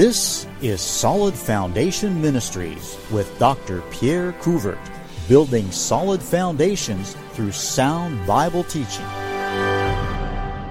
This is Solid Foundation Ministries with Dr. Pierre Couvert, building solid foundations through sound Bible teaching.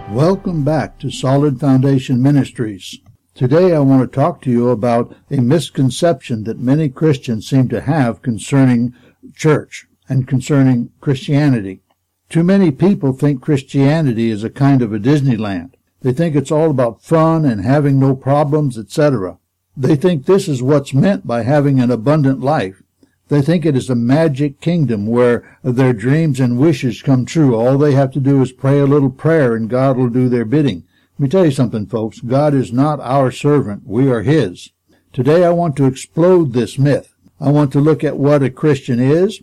Welcome back to Solid Foundation Ministries. Today I want to talk to you about a misconception that many Christians seem to have concerning church and concerning Christianity. Too many people think Christianity is a kind of a Disneyland. They think it's all about fun and having no problems, etc. They think this is what's meant by having an abundant life. They think it is a magic kingdom where their dreams and wishes come true. All they have to do is pray a little prayer and God will do their bidding. Let me tell you something, folks. God is not our servant. We are His. Today I want to explode this myth. I want to look at what a Christian is,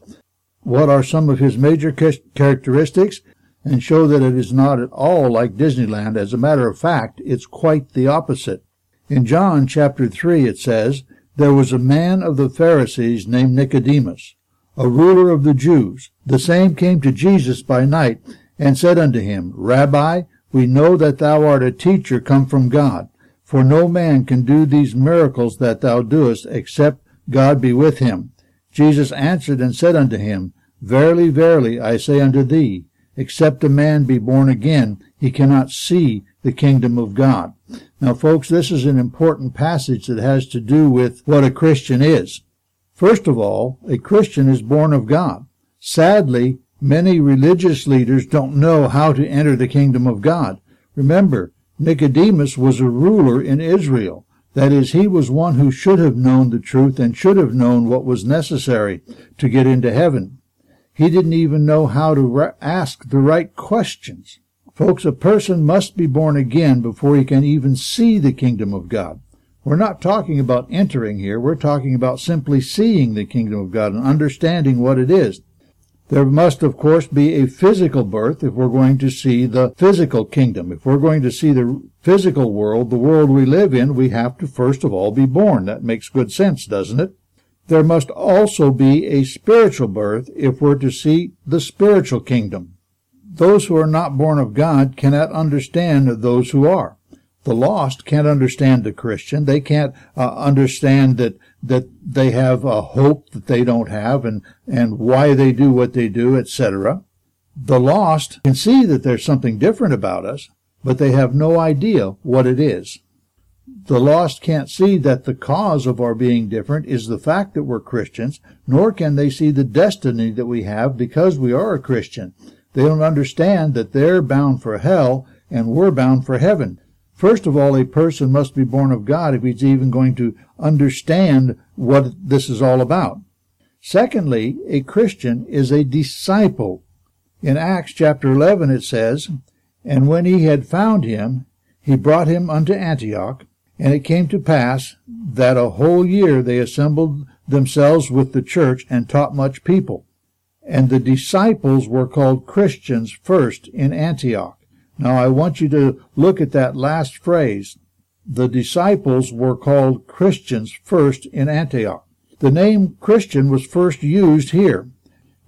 what are some of his major characteristics, and show that it is not at all like Disneyland. As a matter of fact, it's quite the opposite. In John chapter 3 it says, There was a man of the Pharisees named Nicodemus, a ruler of the Jews. The same came to Jesus by night, and said unto him, Rabbi, we know that thou art a teacher come from God, for no man can do these miracles that thou doest, except God be with him. Jesus answered and said unto him, Verily, verily, I say unto thee, except a man be born again, he cannot see the kingdom of God. Now, folks, this is an important passage that has to do with what a Christian is. First of all, a Christian is born of God. Sadly, many religious leaders don't know how to enter the kingdom of God. Remember, Nicodemus was a ruler in Israel. That is, he was one who should have known the truth and should have known what was necessary to get into heaven. He didn't even know how to re- ask the right questions. Folks, a person must be born again before he can even see the kingdom of God. We're not talking about entering here. We're talking about simply seeing the kingdom of God and understanding what it is. There must, of course, be a physical birth if we're going to see the physical kingdom. If we're going to see the physical world, the world we live in, we have to first of all be born. That makes good sense, doesn't it? There must also be a spiritual birth if we're to see the spiritual kingdom. Those who are not born of God cannot understand those who are. The lost can't understand the Christian. They can't uh, understand that that they have a hope that they don't have and and why they do what they do, etc. The lost can see that there's something different about us, but they have no idea what it is. The lost can't see that the cause of our being different is the fact that we're Christians, nor can they see the destiny that we have because we are a Christian. They don't understand that they're bound for hell and we're bound for heaven. First of all, a person must be born of God if he's even going to understand what this is all about. Secondly, a Christian is a disciple. In Acts chapter 11 it says, And when he had found him, he brought him unto Antioch, and it came to pass that a whole year they assembled themselves with the church and taught much people. And the disciples were called Christians first in Antioch. Now I want you to look at that last phrase. The disciples were called Christians first in Antioch. The name Christian was first used here.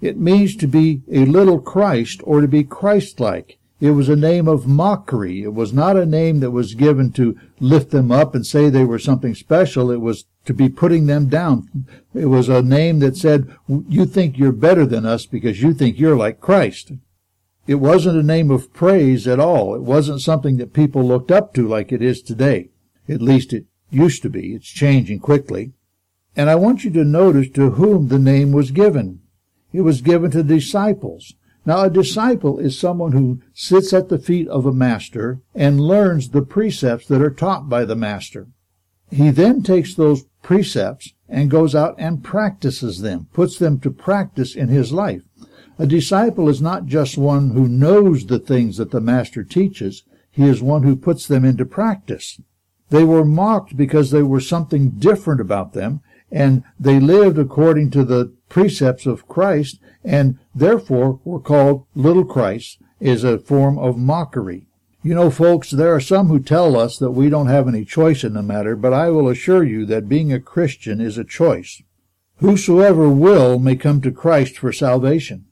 It means to be a little Christ or to be Christ-like. It was a name of mockery. It was not a name that was given to lift them up and say they were something special. It was to be putting them down. It was a name that said, you think you're better than us because you think you're like Christ. It wasn't a name of praise at all. It wasn't something that people looked up to like it is today. At least it used to be. It's changing quickly. And I want you to notice to whom the name was given. It was given to disciples. Now, a disciple is someone who sits at the feet of a master and learns the precepts that are taught by the master. He then takes those precepts and goes out and practices them, puts them to practice in his life. A disciple is not just one who knows the things that the master teaches, he is one who puts them into practice. They were mocked because they were something different about them, and they lived according to the precepts of Christ, and therefore were called little Christ, is a form of mockery. You know, folks, there are some who tell us that we don't have any choice in the matter, but I will assure you that being a Christian is a choice. Whosoever will may come to Christ for salvation.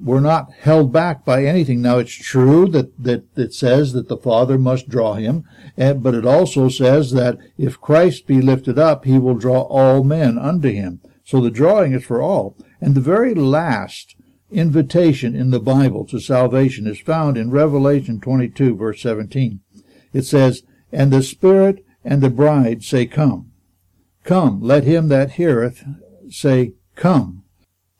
We're not held back by anything. Now, it's true that, that it says that the Father must draw him, and, but it also says that if Christ be lifted up, he will draw all men unto him. So the drawing is for all. And the very last invitation in the Bible to salvation is found in Revelation 22, verse 17. It says, And the Spirit and the bride say, Come. Come, let him that heareth say, Come.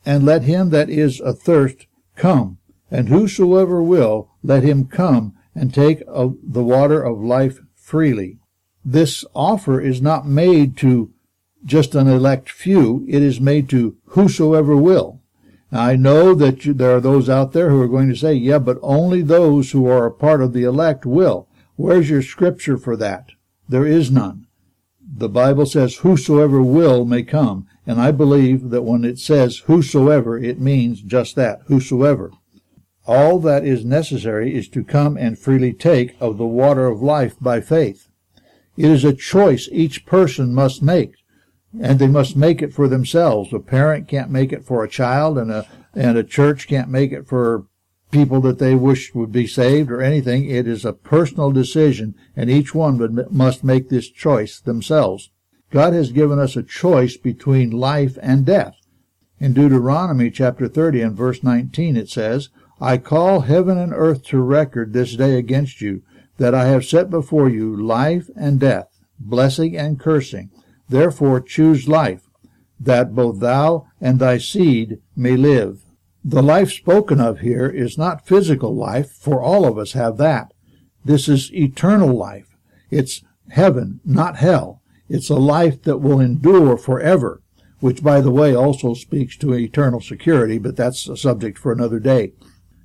And let him that is athirst come. And whosoever will, let him come and take of the water of life freely. This offer is not made to just an elect few. It is made to whosoever will. Now, I know that you, there are those out there who are going to say, yeah, but only those who are a part of the elect will. Where's your scripture for that? There is none. The Bible says whosoever will may come. And I believe that when it says whosoever, it means just that, whosoever. All that is necessary is to come and freely take of the water of life by faith. It is a choice each person must make, and they must make it for themselves. A parent can't make it for a child, and a and a church can't make it for people that they wish would be saved or anything. It is a personal decision, and each one would, must make this choice themselves. God has given us a choice between life and death. In Deuteronomy chapter 30 and verse 19 it says, I call heaven and earth to record this day against you, that I have set before you life and death, blessing and cursing. Therefore choose life, that both thou and thy seed may live. The life spoken of here is not physical life, for all of us have that. This is eternal life. It's heaven, not hell. It's a life that will endure forever, which, by the way, also speaks to eternal security, but that's a subject for another day.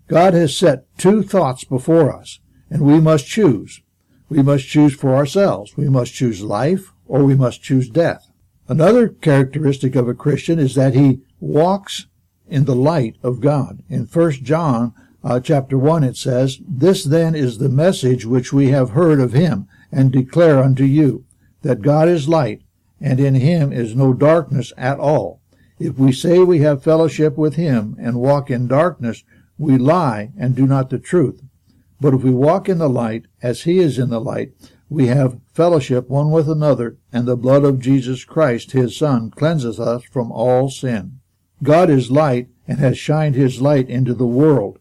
God has set two thoughts before us, and we must choose. We must choose for ourselves. We must choose life, or we must choose death. Another characteristic of a Christian is that he walks in the light of God. In 1 John uh, chapter 1 it says, This then is the message which we have heard of him, and declare unto you, that God is light, and in him is no darkness at all. If we say we have fellowship with him and walk in darkness, we lie and do not the truth. But if we walk in the light, as he is in the light, we have fellowship one with another, and the blood of Jesus Christ, his Son, cleanseth us from all sin. God is light and has shined his light into the world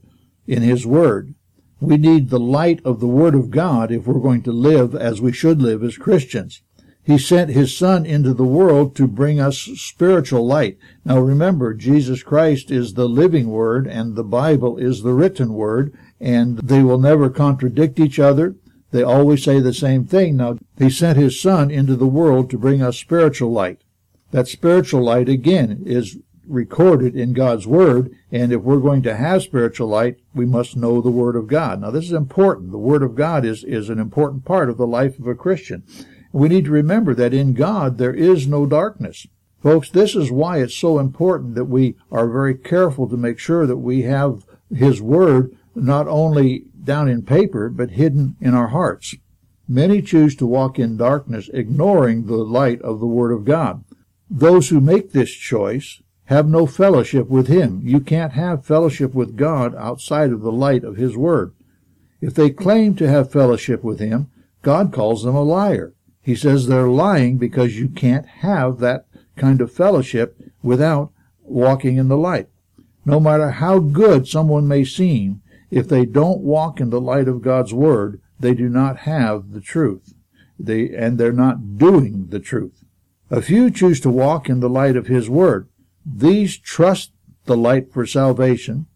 in his word. We need the light of the word of God if we're going to live as we should live as Christians. He sent his son into the world to bring us spiritual light. Now remember, Jesus Christ is the living word and the Bible is the written word and they will never contradict each other. They always say the same thing. Now, he sent his son into the world to bring us spiritual light. That spiritual light, again, is recorded in God's Word, and if we're going to have spiritual light, we must know the Word of God. Now, this is important. The Word of God is, is an important part of the life of a Christian. We need to remember that in God there is no darkness. Folks, this is why it's so important that we are very careful to make sure that we have His Word not only down in paper, but hidden in our hearts. Many choose to walk in darkness, ignoring the light of the Word of God. Those who make this choice have no fellowship with Him. You can't have fellowship with God outside of the light of His Word. If they claim to have fellowship with Him, God calls them a liar. He says they're lying because you can't have that kind of fellowship without walking in the light. No matter how good someone may seem, if they don't walk in the light of God's Word, they do not have the truth. They, and they're not doing the truth. A few choose to walk in the light of His Word. These trust the light for salvation.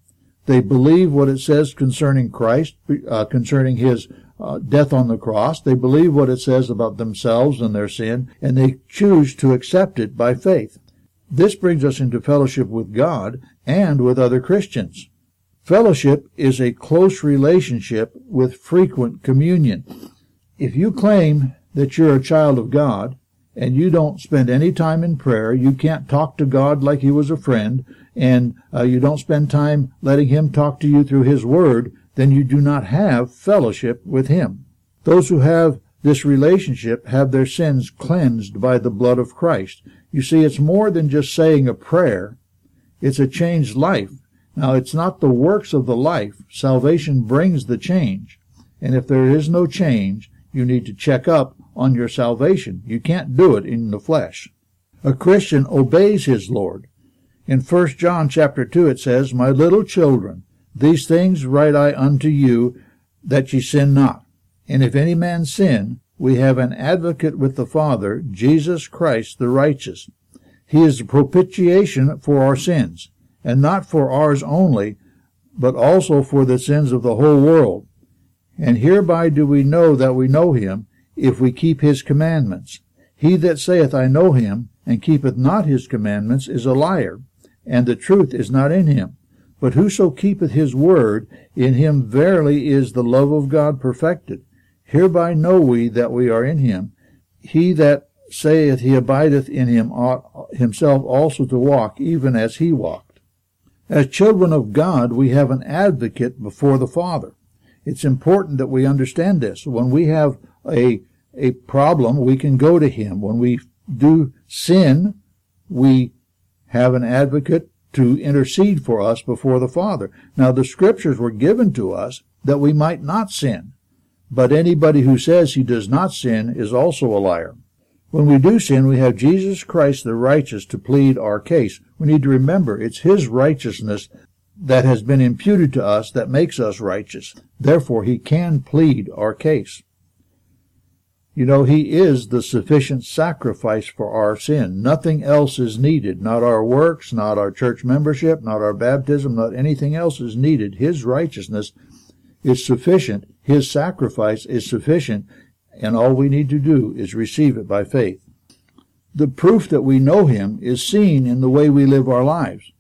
They believe what it says concerning Christ, uh, concerning His uh, death on the cross. They believe what it says about themselves and their sin, and they choose to accept it by faith. This brings us into fellowship with God and with other Christians. Fellowship is a close relationship with frequent communion. If you claim that you're a child of God and you don't spend any time in prayer, you can't talk to God like he was a friend, and uh, you don't spend time letting him talk to you through his word, then you do not have fellowship with him. Those who have this relationship have their sins cleansed by the blood of Christ. You see, it's more than just saying a prayer. It's a changed life. Now, it's not the works of the life. Salvation brings the change. And if there is no change, you need to check up on your salvation. You can't do it in the flesh. A Christian obeys his Lord. In 1 John chapter 2 it says, My little children, these things write I unto you, that ye sin not. And if any man sin, we have an advocate with the Father, Jesus Christ the righteous. He is the propitiation for our sins, and not for ours only, but also for the sins of the whole world. And hereby do we know that we know him, if we keep his commandments. He that saith, I know him, and keepeth not his commandments, is a liar, and the truth is not in him. But whoso keepeth his word, in him verily is the love of God perfected. Hereby know we that we are in him. He that saith he abideth in him ought himself also to walk, even as he walked. As children of God, we have an advocate before the Father. It's important that we understand this. When we have a, a problem, we can go to him. When we do sin, we have an advocate to intercede for us before the Father. Now, the scriptures were given to us that we might not sin. But anybody who says he does not sin is also a liar. When we do sin, we have Jesus Christ the righteous to plead our case. We need to remember it's his righteousness that has been imputed to us that makes us righteous. Therefore, he can plead our case. You know, he is the sufficient sacrifice for our sin. Nothing else is needed. Not our works, not our church membership, not our baptism, not anything else is needed. His righteousness is sufficient. His sacrifice is sufficient. And all we need to do is receive it by faith. The proof that we know him is seen in the way we live our lives.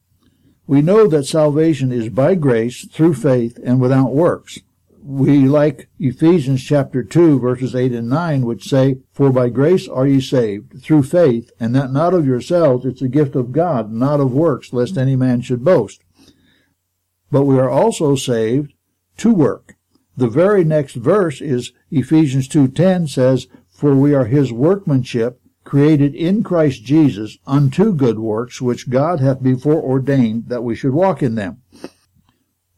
We know that salvation is by grace, through faith, and without works we like Ephesians chapter 2 verses 8 and 9 which say, For by grace are ye saved, through faith, and that not of yourselves, it's a gift of God, not of works, lest any man should boast. But we are also saved to work. The very next verse is Ephesians 2.10 says, For we are his workmanship, created in Christ Jesus unto good works, which God hath before ordained that we should walk in them.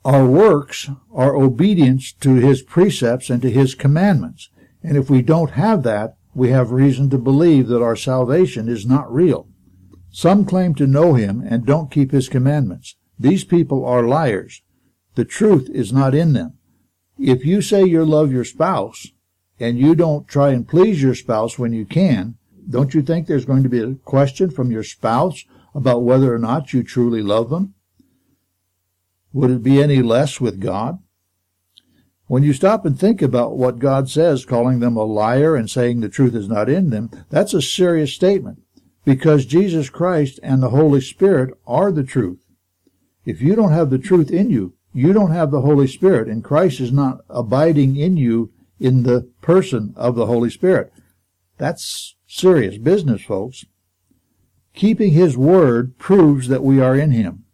Our works are obedience to his precepts and to his commandments. And if we don't have that, we have reason to believe that our salvation is not real. Some claim to know him and don't keep his commandments. These people are liars. The truth is not in them. If you say you love your spouse and you don't try and please your spouse when you can, don't you think there's going to be a question from your spouse about whether or not you truly love them? Would it be any less with God? When you stop and think about what God says, calling them a liar and saying the truth is not in them, that's a serious statement because Jesus Christ and the Holy Spirit are the truth. If you don't have the truth in you, you don't have the Holy Spirit, and Christ is not abiding in you in the person of the Holy Spirit. That's serious business, folks. Keeping His Word proves that we are in Him.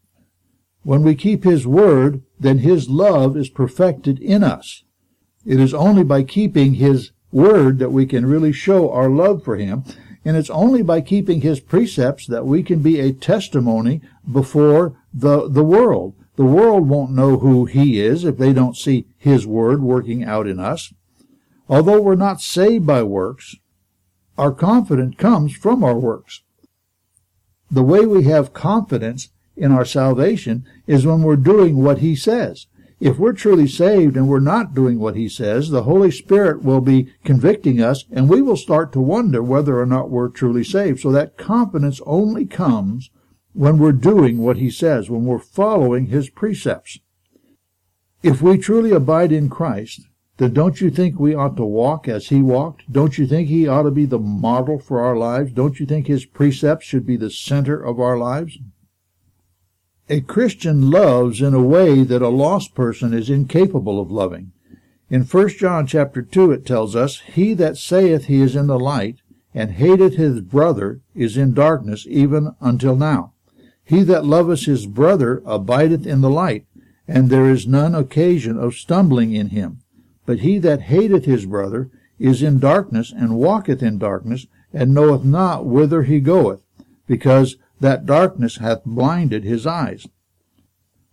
When we keep His word, then His love is perfected in us. It is only by keeping His word that we can really show our love for Him, and it's only by keeping His precepts that we can be a testimony before the, the world. The world won't know who He is if they don't see His word working out in us. Although we're not saved by works, our confidence comes from our works. The way we have confidence in our salvation is when we're doing what he says. If we're truly saved and we're not doing what he says, the Holy Spirit will be convicting us and we will start to wonder whether or not we're truly saved. So that confidence only comes when we're doing what he says, when we're following his precepts. If we truly abide in Christ, then don't you think we ought to walk as he walked? Don't you think he ought to be the model for our lives? Don't you think his precepts should be the center of our lives? A Christian loves in a way that a lost person is incapable of loving. In 1 John chapter 2 it tells us, He that saith he is in the light, and hateth his brother, is in darkness even until now. He that loveth his brother abideth in the light, and there is none occasion of stumbling in him. But he that hateth his brother is in darkness, and walketh in darkness, and knoweth not whither he goeth, because that darkness hath blinded his eyes.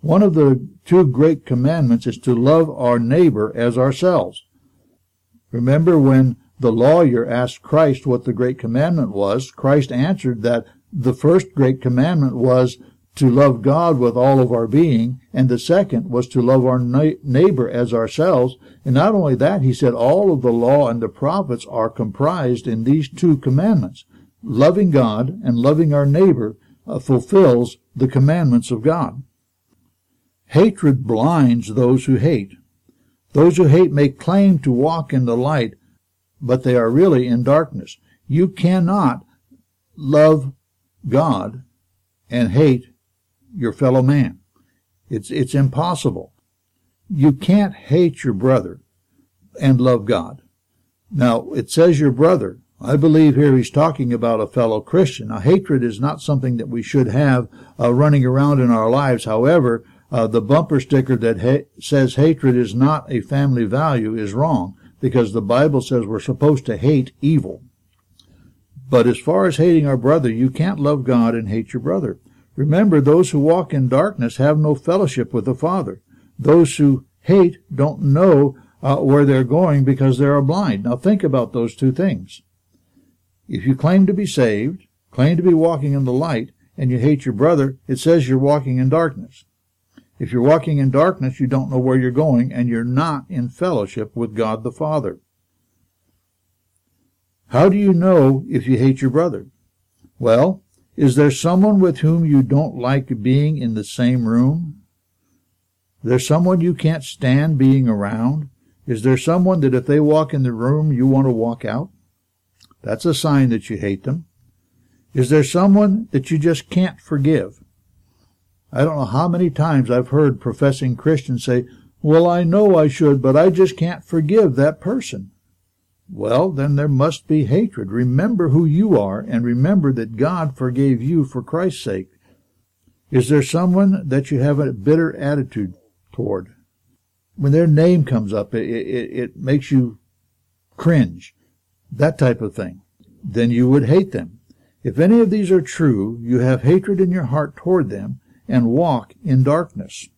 One of the two great commandments is to love our neighbor as ourselves. Remember when the lawyer asked Christ what the great commandment was, Christ answered that the first great commandment was to love God with all of our being, and the second was to love our neighbor as ourselves. And not only that, he said all of the law and the prophets are comprised in these two commandments. Loving God and loving our neighbor uh, fulfills the commandments of God. Hatred blinds those who hate. Those who hate may claim to walk in the light, but they are really in darkness. You cannot love God and hate your fellow man. It's, it's impossible. You can't hate your brother and love God. Now, it says your brother. I believe here he's talking about a fellow Christian. Now, hatred is not something that we should have uh, running around in our lives. However, uh, the bumper sticker that ha- says hatred is not a family value is wrong because the Bible says we're supposed to hate evil. But as far as hating our brother, you can't love God and hate your brother. Remember, those who walk in darkness have no fellowship with the Father. Those who hate don't know uh, where they're going because they are blind. Now think about those two things. If you claim to be saved, claim to be walking in the light, and you hate your brother, it says you're walking in darkness. If you're walking in darkness, you don't know where you're going, and you're not in fellowship with God the Father. How do you know if you hate your brother? Well, is there someone with whom you don't like being in the same room? Is there someone you can't stand being around? Is there someone that if they walk in the room, you want to walk out? That's a sign that you hate them. Is there someone that you just can't forgive? I don't know how many times I've heard professing Christians say, Well, I know I should, but I just can't forgive that person. Well, then there must be hatred. Remember who you are and remember that God forgave you for Christ's sake. Is there someone that you have a bitter attitude toward? When their name comes up, it, it, it makes you cringe. That type of thing. Then you would hate them. If any of these are true, you have hatred in your heart toward them and walk in darkness.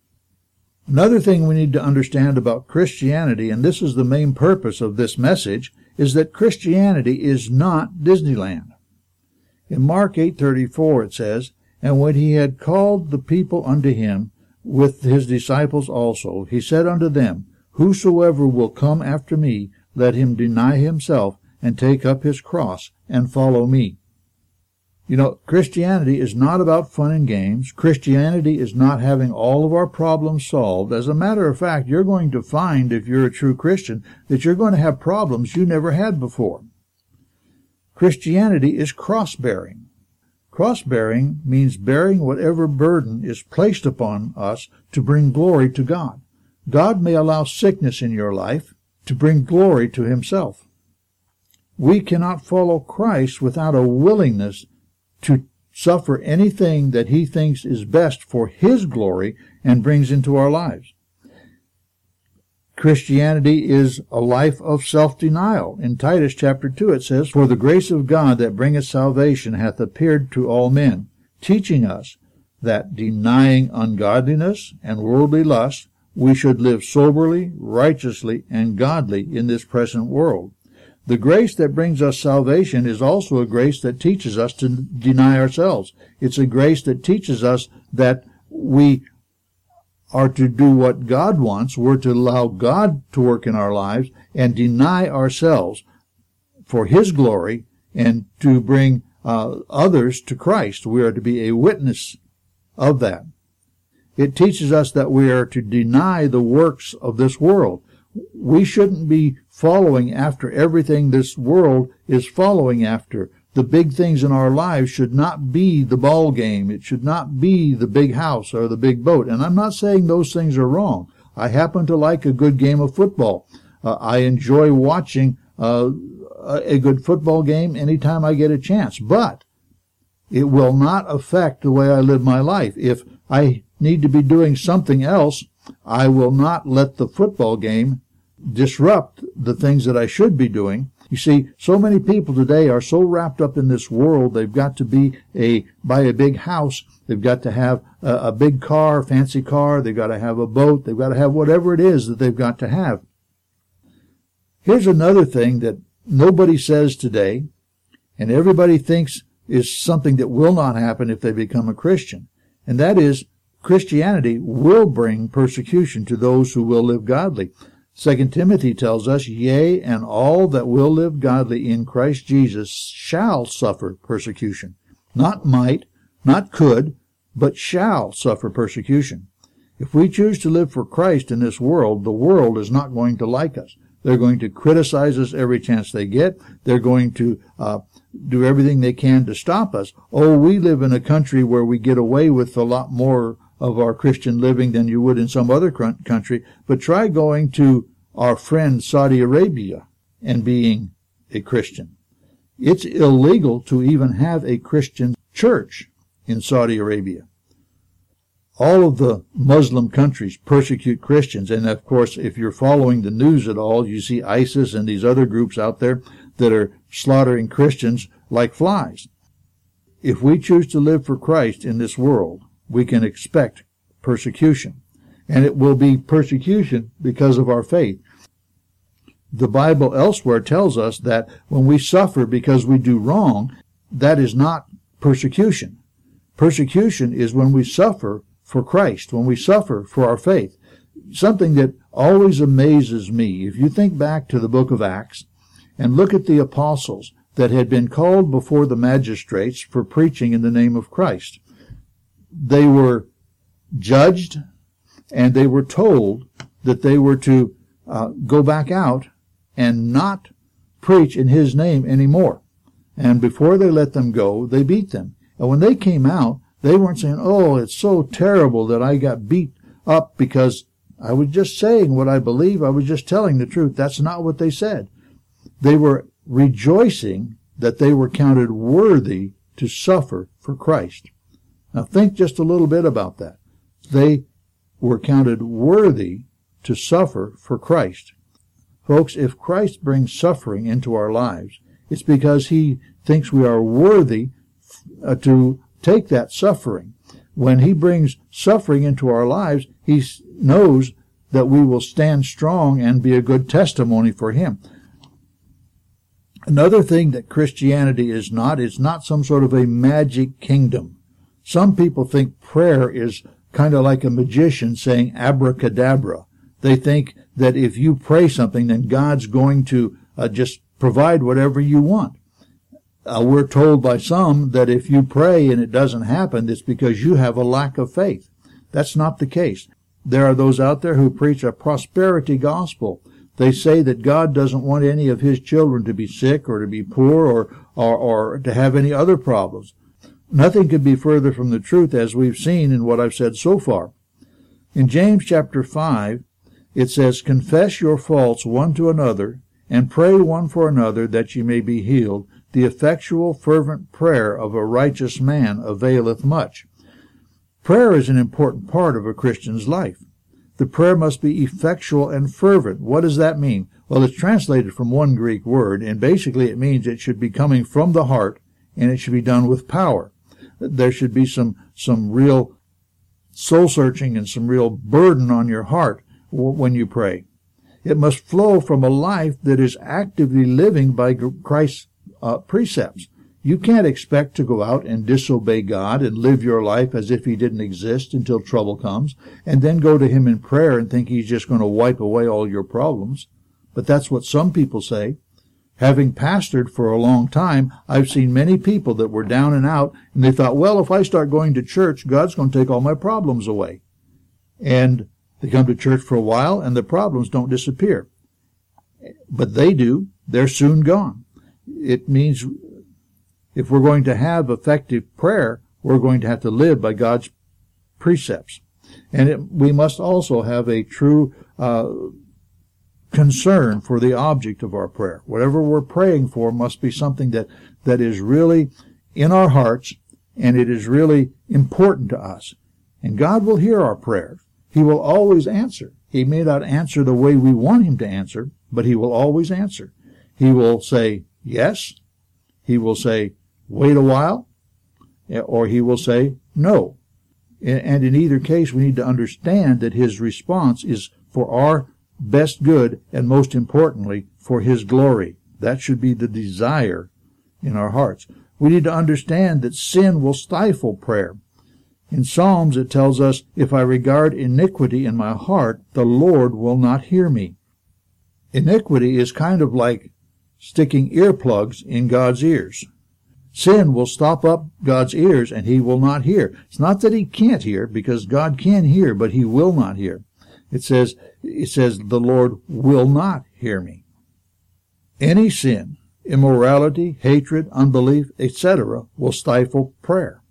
Another thing we need to understand about Christianity, and this is the main purpose of this message, is that Christianity is not Disneyland. In Mark 8:34 it says, "And when he had called the people unto him with his disciples also, he said unto them, Whosoever will come after me, let him deny himself and take up his cross and follow me." You know, Christianity is not about fun and games. Christianity is not having all of our problems solved. As a matter of fact, you're going to find, if you're a true Christian, that you're going to have problems you never had before. Christianity is cross bearing. Cross bearing means bearing whatever burden is placed upon us to bring glory to God. God may allow sickness in your life to bring glory to himself. We cannot follow Christ without a willingness to suffer anything that he thinks is best for his glory and brings into our lives. Christianity is a life of self-denial. In Titus chapter 2 it says, For the grace of God that bringeth salvation hath appeared to all men, teaching us that denying ungodliness and worldly lust, we should live soberly, righteously, and godly in this present world the grace that brings us salvation is also a grace that teaches us to deny ourselves. It's a grace that teaches us that we are to do what God wants. We're to allow God to work in our lives and deny ourselves for His glory and to bring uh, others to Christ. We are to be a witness of that. It teaches us that we are to deny the works of this world. We shouldn't be following after everything this world is following after. The big things in our lives should not be the ball game. It should not be the big house or the big boat. And I'm not saying those things are wrong. I happen to like a good game of football. Uh, I enjoy watching uh, a good football game anytime I get a chance. But it will not affect the way I live my life. If I need to be doing something else, I will not let the football game disrupt the things that I should be doing. You see, so many people today are so wrapped up in this world, they've got to be a, buy a big house, they've got to have a, a big car, fancy car, they've got to have a boat, they've got to have whatever it is that they've got to have. Here's another thing that nobody says today, and everybody thinks is something that will not happen if they become a Christian. And that is Christianity will bring persecution to those who will live godly. Second Timothy tells us, Yea, and all that will live godly in Christ Jesus shall suffer persecution. Not might, not could, but shall suffer persecution. If we choose to live for Christ in this world, the world is not going to like us. They're going to criticize us every chance they get. They're going to uh, do everything they can to stop us. Oh, we live in a country where we get away with a lot more of our Christian living than you would in some other country. But try going to our friend Saudi Arabia and being a Christian. It's illegal to even have a Christian church in Saudi Arabia. All of the Muslim countries persecute Christians. And of course, if you're following the news at all, you see ISIS and these other groups out there that are slaughtering Christians like flies. If we choose to live for Christ in this world, we can expect persecution. And it will be persecution because of our faith. The Bible elsewhere tells us that when we suffer because we do wrong, that is not persecution. Persecution is when we suffer for Christ, when we suffer for our faith. Something that always amazes me, if you think back to the book of Acts and look at the apostles that had been called before the magistrates for preaching in the name of Christ they were judged and they were told that they were to uh, go back out and not preach in his name anymore. And before they let them go, they beat them. And when they came out, they weren't saying, Oh, it's so terrible that I got beat up because I was just saying what I believe. I was just telling the truth. That's not what they said. They were rejoicing that they were counted worthy to suffer for Christ. Now think just a little bit about that. They were counted worthy to suffer for Christ. Folks, if Christ brings suffering into our lives, it's because he thinks we are worthy uh, to take that suffering. When he brings suffering into our lives, he knows that we will stand strong and be a good testimony for him. Another thing that Christianity is not, it's not some sort of a magic kingdom. Some people think prayer is kind of like a magician saying abracadabra. They think that if you pray something, then God's going to uh, just provide whatever you want. Uh, we're told by some that if you pray and it doesn't happen, it's because you have a lack of faith. That's not the case. There are those out there who preach a prosperity gospel. They say that God doesn't want any of his children to be sick or to be poor or, or, or to have any other problems. Nothing could be further from the truth as we've seen in what I've said so far. In James chapter 5, it says, Confess your faults one to another, and pray one for another that ye may be healed. The effectual fervent prayer of a righteous man availeth much. Prayer is an important part of a Christian's life. The prayer must be effectual and fervent. What does that mean? Well, it's translated from one Greek word, and basically it means it should be coming from the heart, and it should be done with power there should be some some real soul searching and some real burden on your heart when you pray. It must flow from a life that is actively living by Christ's uh, precepts. You can't expect to go out and disobey God and live your life as if He didn't exist until trouble comes, and then go to Him in prayer and think He's just going to wipe away all your problems. But that's what some people say. Having pastored for a long time, I've seen many people that were down and out, and they thought, well, if I start going to church, God's going to take all my problems away. And they come to church for a while, and the problems don't disappear. But they do. They're soon gone. It means if we're going to have effective prayer, we're going to have to live by God's precepts. And it, we must also have a true uh, concern for the object of our prayer. Whatever we're praying for must be something that, that is really in our hearts and it is really important to us. And God will hear our prayers. He will always answer. He may not answer the way we want him to answer, but he will always answer. He will say yes. He will say, wait a while. Or he will say no. And in either case, we need to understand that his response is for our best good and most importantly, for his glory. That should be the desire in our hearts. We need to understand that sin will stifle prayer. In Psalms, it tells us, if I regard iniquity in my heart, the Lord will not hear me. Iniquity is kind of like sticking earplugs in God's ears. Sin will stop up God's ears and he will not hear. It's not that he can't hear because God can hear, but he will not hear. It says, it says the Lord will not hear me. Any sin, immorality, hatred, unbelief, etc. will stifle prayer.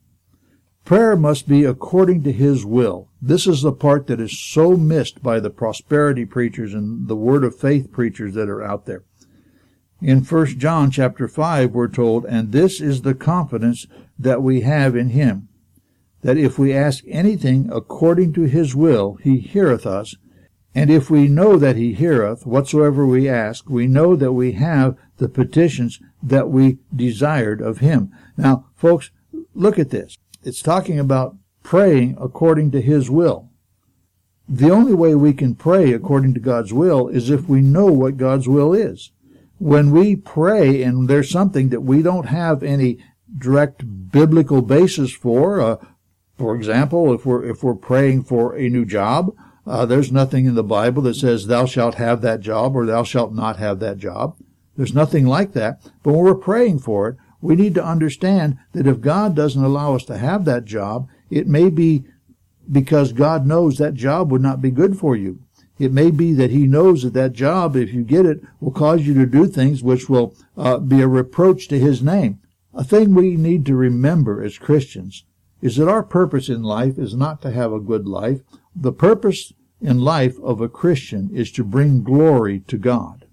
Prayer must be according to his will. This is the part that is so missed by the prosperity preachers and the word of faith preachers that are out there. In 1 John chapter 5 we're told, and this is the confidence that we have in him, that if we ask anything according to his will, he heareth us. And if we know that he heareth whatsoever we ask, we know that we have the petitions that we desired of him. Now, folks, look at this. It's talking about praying according to his will. The only way we can pray according to God's will is if we know what God's will is when we pray and there's something that we don't have any direct biblical basis for, uh, for example, if we're if we're praying for a new job, uh, there's nothing in the Bible that says thou shalt have that job or thou shalt not have that job. There's nothing like that. But when we're praying for it, we need to understand that if God doesn't allow us to have that job, it may be because God knows that job would not be good for you. It may be that he knows that that job, if you get it, will cause you to do things which will uh, be a reproach to his name. A thing we need to remember as Christians is that our purpose in life is not to have a good life. The purpose in life of a Christian is to bring glory to God.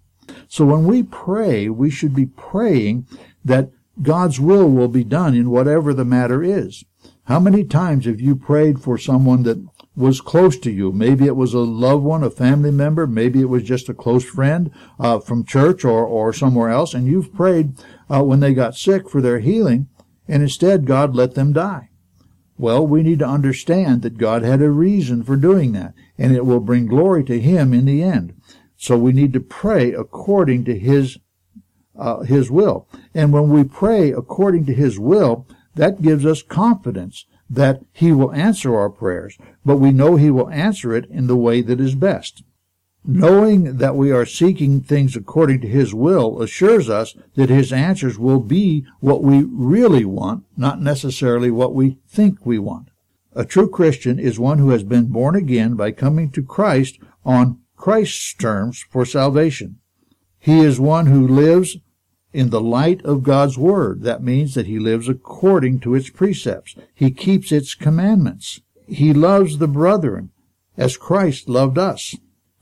So when we pray, we should be praying that God's will will be done in whatever the matter is. How many times have you prayed for someone that was close to you. Maybe it was a loved one, a family member. Maybe it was just a close friend uh, from church or, or somewhere else. And you've prayed uh, when they got sick for their healing, and instead God let them die. Well, we need to understand that God had a reason for doing that, and it will bring glory to Him in the end. So we need to pray according to His uh, His will. And when we pray according to His will, that gives us confidence that He will answer our prayers, but we know He will answer it in the way that is best. Knowing that we are seeking things according to His will assures us that His answers will be what we really want, not necessarily what we think we want. A true Christian is one who has been born again by coming to Christ on Christ's terms for salvation. He is one who lives in the light of God's Word. That means that he lives according to its precepts. He keeps its commandments. He loves the brethren as Christ loved us.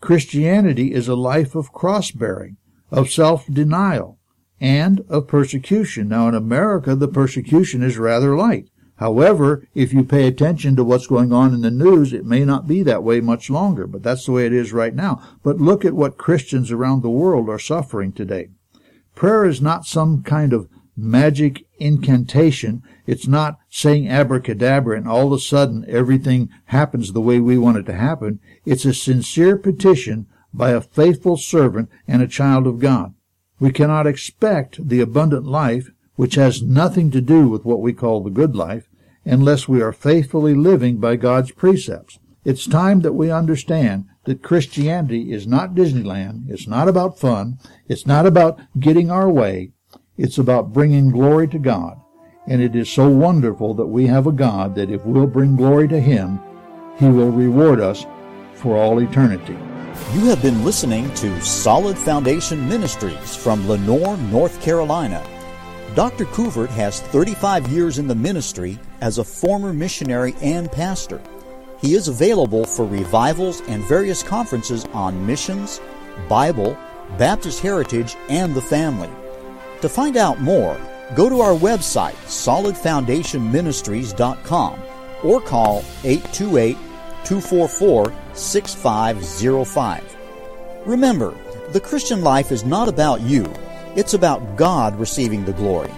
Christianity is a life of cross bearing, of self denial, and of persecution. Now in America, the persecution is rather light. However, if you pay attention to what's going on in the news, it may not be that way much longer, but that's the way it is right now. But look at what Christians around the world are suffering today. Prayer is not some kind of magic incantation. It's not saying abracadabra and all of a sudden everything happens the way we want it to happen. It's a sincere petition by a faithful servant and a child of God. We cannot expect the abundant life, which has nothing to do with what we call the good life, unless we are faithfully living by God's precepts. It's time that we understand that Christianity is not Disneyland. It's not about fun. It's not about getting our way. It's about bringing glory to God. And it is so wonderful that we have a God that if we'll bring glory to Him, He will reward us for all eternity. You have been listening to Solid Foundation Ministries from Lenoir, North Carolina. Dr. Couvert has 35 years in the ministry as a former missionary and pastor. He is available for revivals and various conferences on missions, Bible, Baptist heritage, and the family. To find out more, go to our website, solidfoundationministries.com, or call 828 244 6505. Remember, the Christian life is not about you, It's about God receiving the glory.